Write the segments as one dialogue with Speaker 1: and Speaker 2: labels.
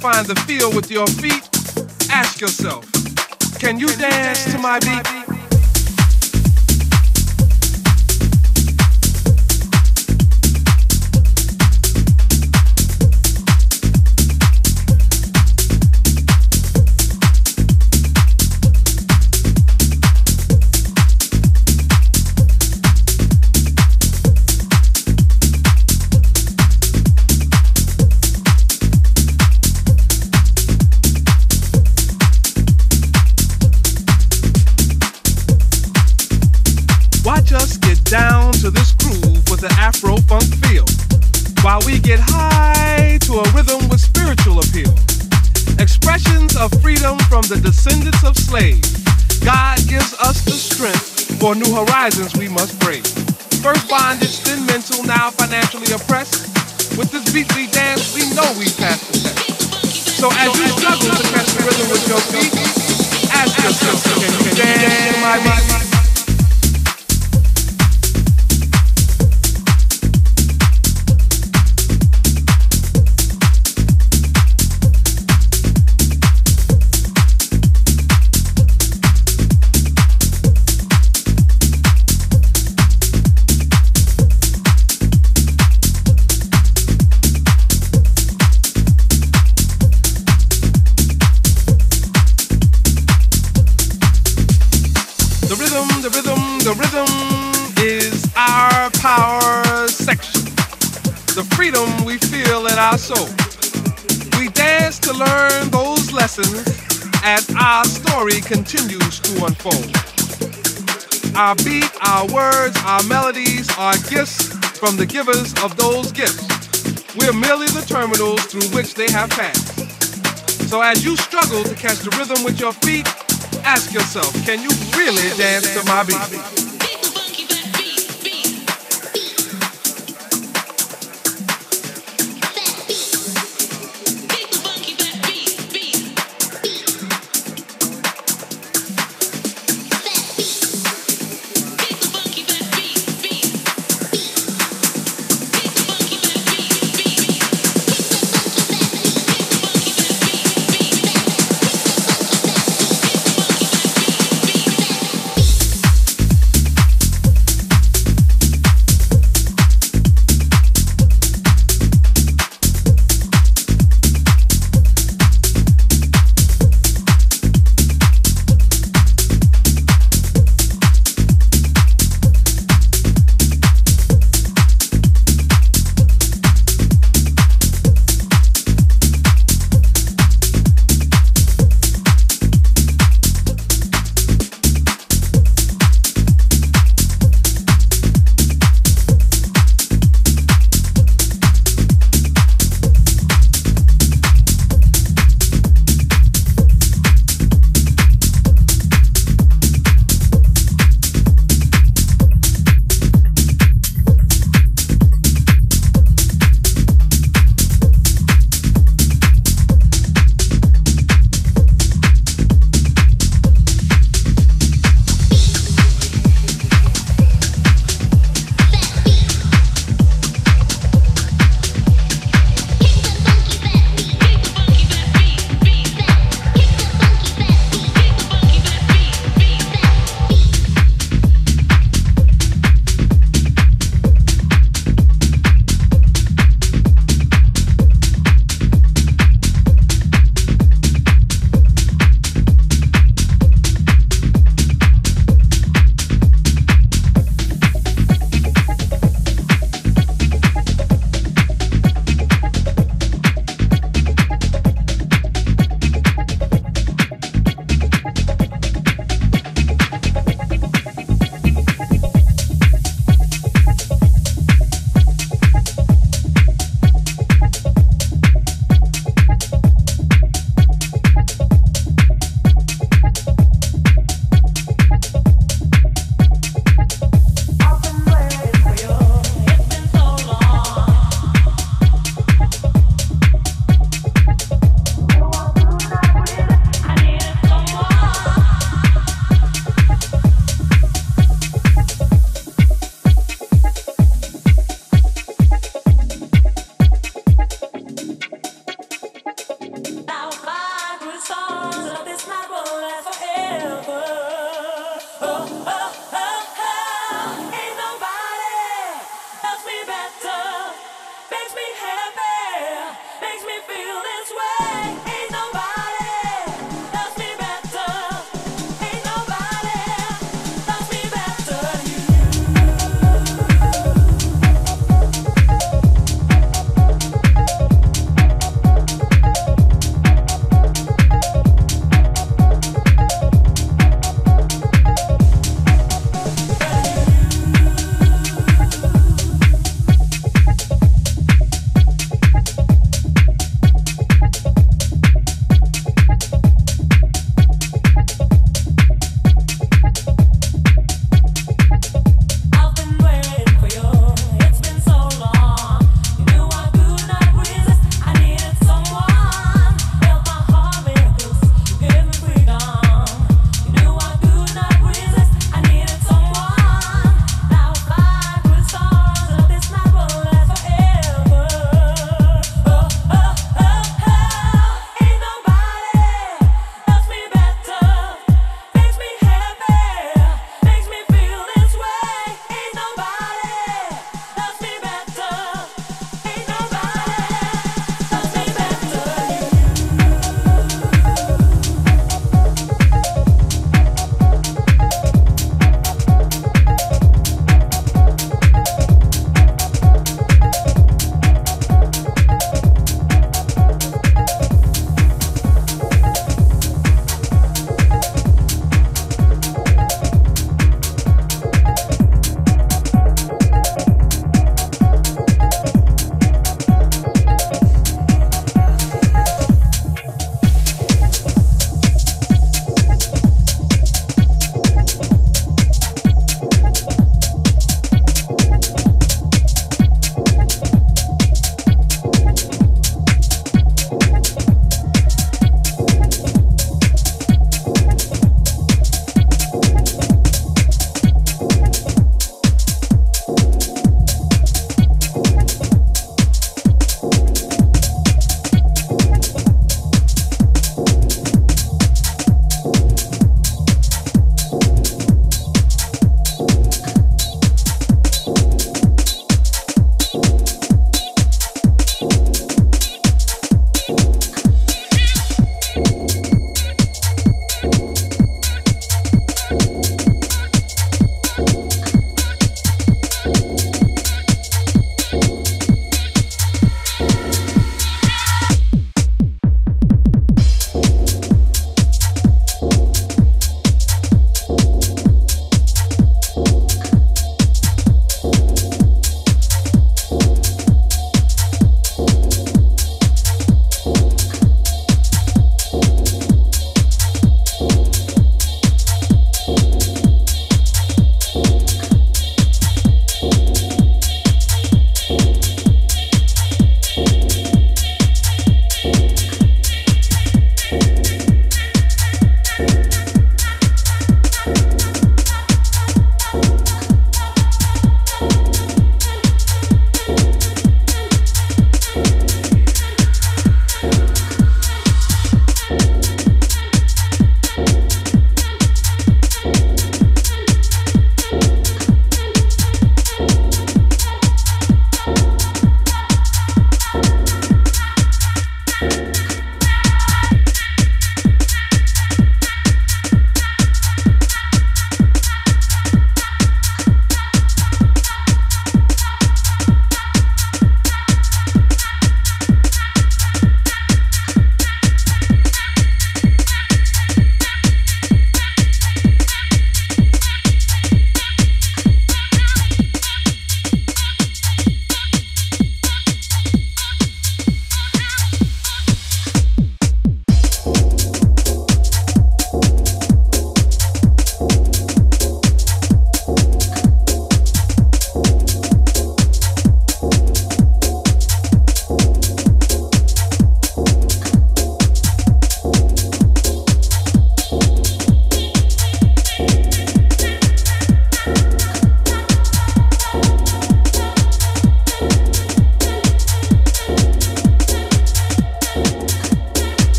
Speaker 1: find the feel with your feet, gifts from the givers of those gifts. We're merely the terminals through which they have passed. So as you struggle to catch the rhythm with your feet, ask yourself, can you really dance to my beat?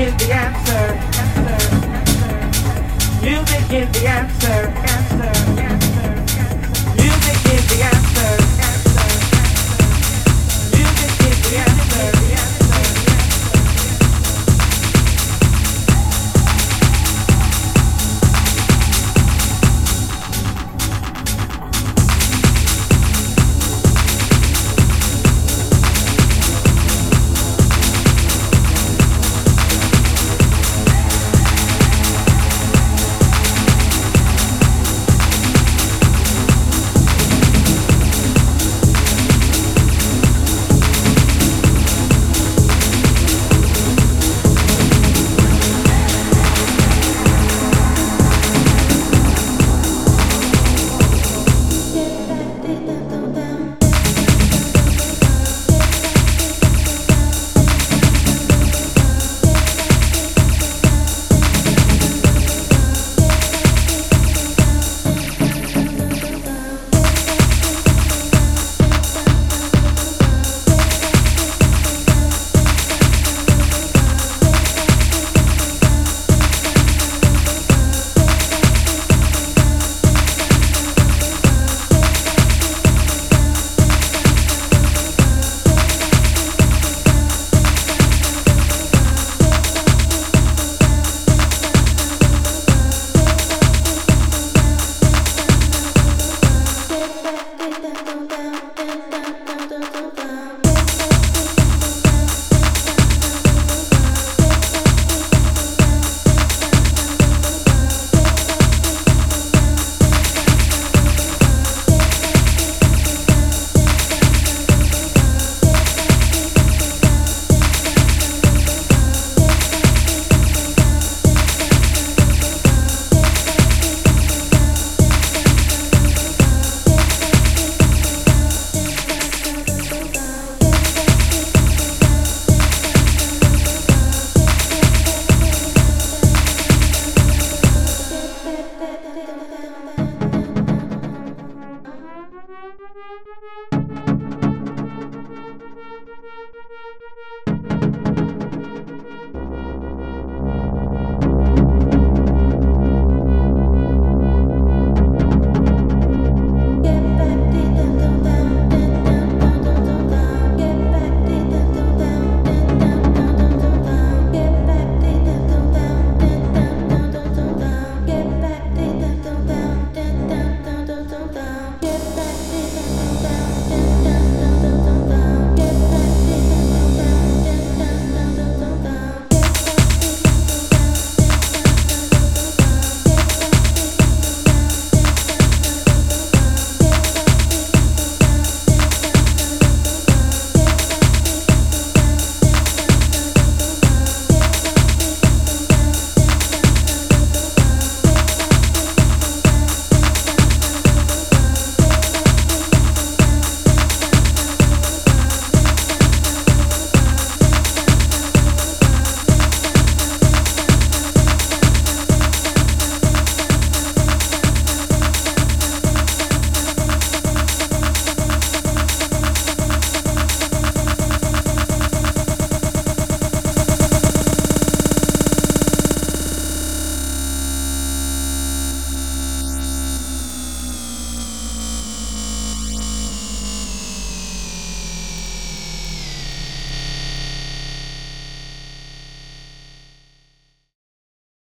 Speaker 2: give the answer. Music is the
Speaker 3: answer.